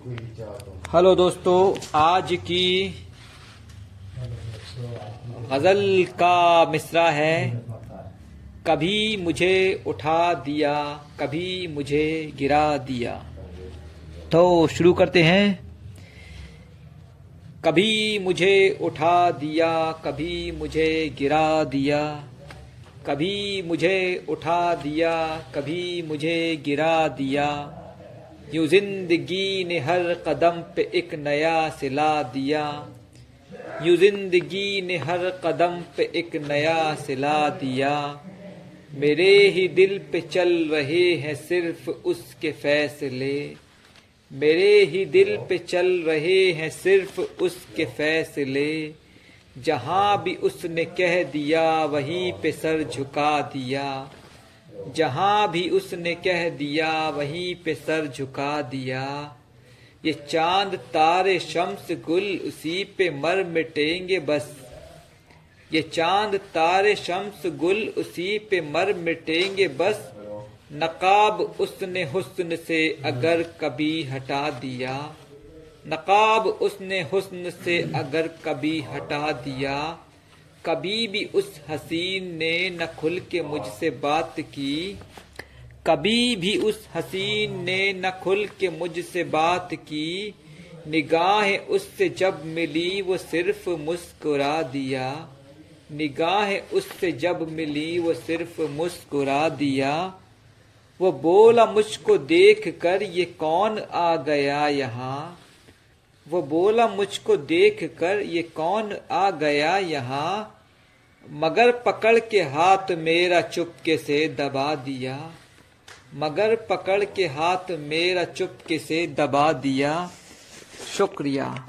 Hello दोस्तों, आज की गज़ल का मिसरा है। कभी मुझे उठा दिया, कभी मुझे गिरा दिया। तो शुरू करते हैं। कभी मुझे उठा दिया, कभी मुझे गिरा दिया। कभी मुझे उठा दिया, कभी मुझे गिरा दिया। यूँ ज़िंदगी ने हर कदम पे एक नया सिला दिया। यूँ ज़िंदगी ने हर कदम पे एक नया सिला दिया। मेरे ही दिल पे चल रहे हैं सिर्फ़ उसके फैसले। मेरे ही दिल पे चल रहे हैं सिर्फ़ उसके फैसले। जहाँ भी उसने कह दिया, वहीं पे सर झुका दिया। जहाँ भी उसने कह दिया, वहीं पे सर झुका दिया। ये चाँद, तारे, शम्स, गुल, उसी पे मर मिटेंगे बस। ये चाँद, तारे, शम्स, गुल, उसी पे मर मिटेंगे बस। नकाब उसने हुस्न से अगर कभी हटा दिया। नकाब उसने हुस्न से अगर कभी हटा दिया। कभी भी उस हसीन ने न खुल के मुझसे बात की। कभी भी उस हसीन ने न खुल के मुझसे बात की। निगाहें उससे जब मिली, वो सिर्फ़ मुस्कुरा दिया। निगाहें उससे जब मिली, वो सिर्फ़ मुस्कुरा दिया। वो बोला, मुझको देख कर ये कौन आ गया यहाँ? वो बोला, मुझको देख कर ये कौन आ गया यहाँ? मगर पकड़ के हाथ मेरा चुपके से दबा दिया। मगर पकड़ के हाथ मेरा चुपके से दबा दिया। शुक्रिया।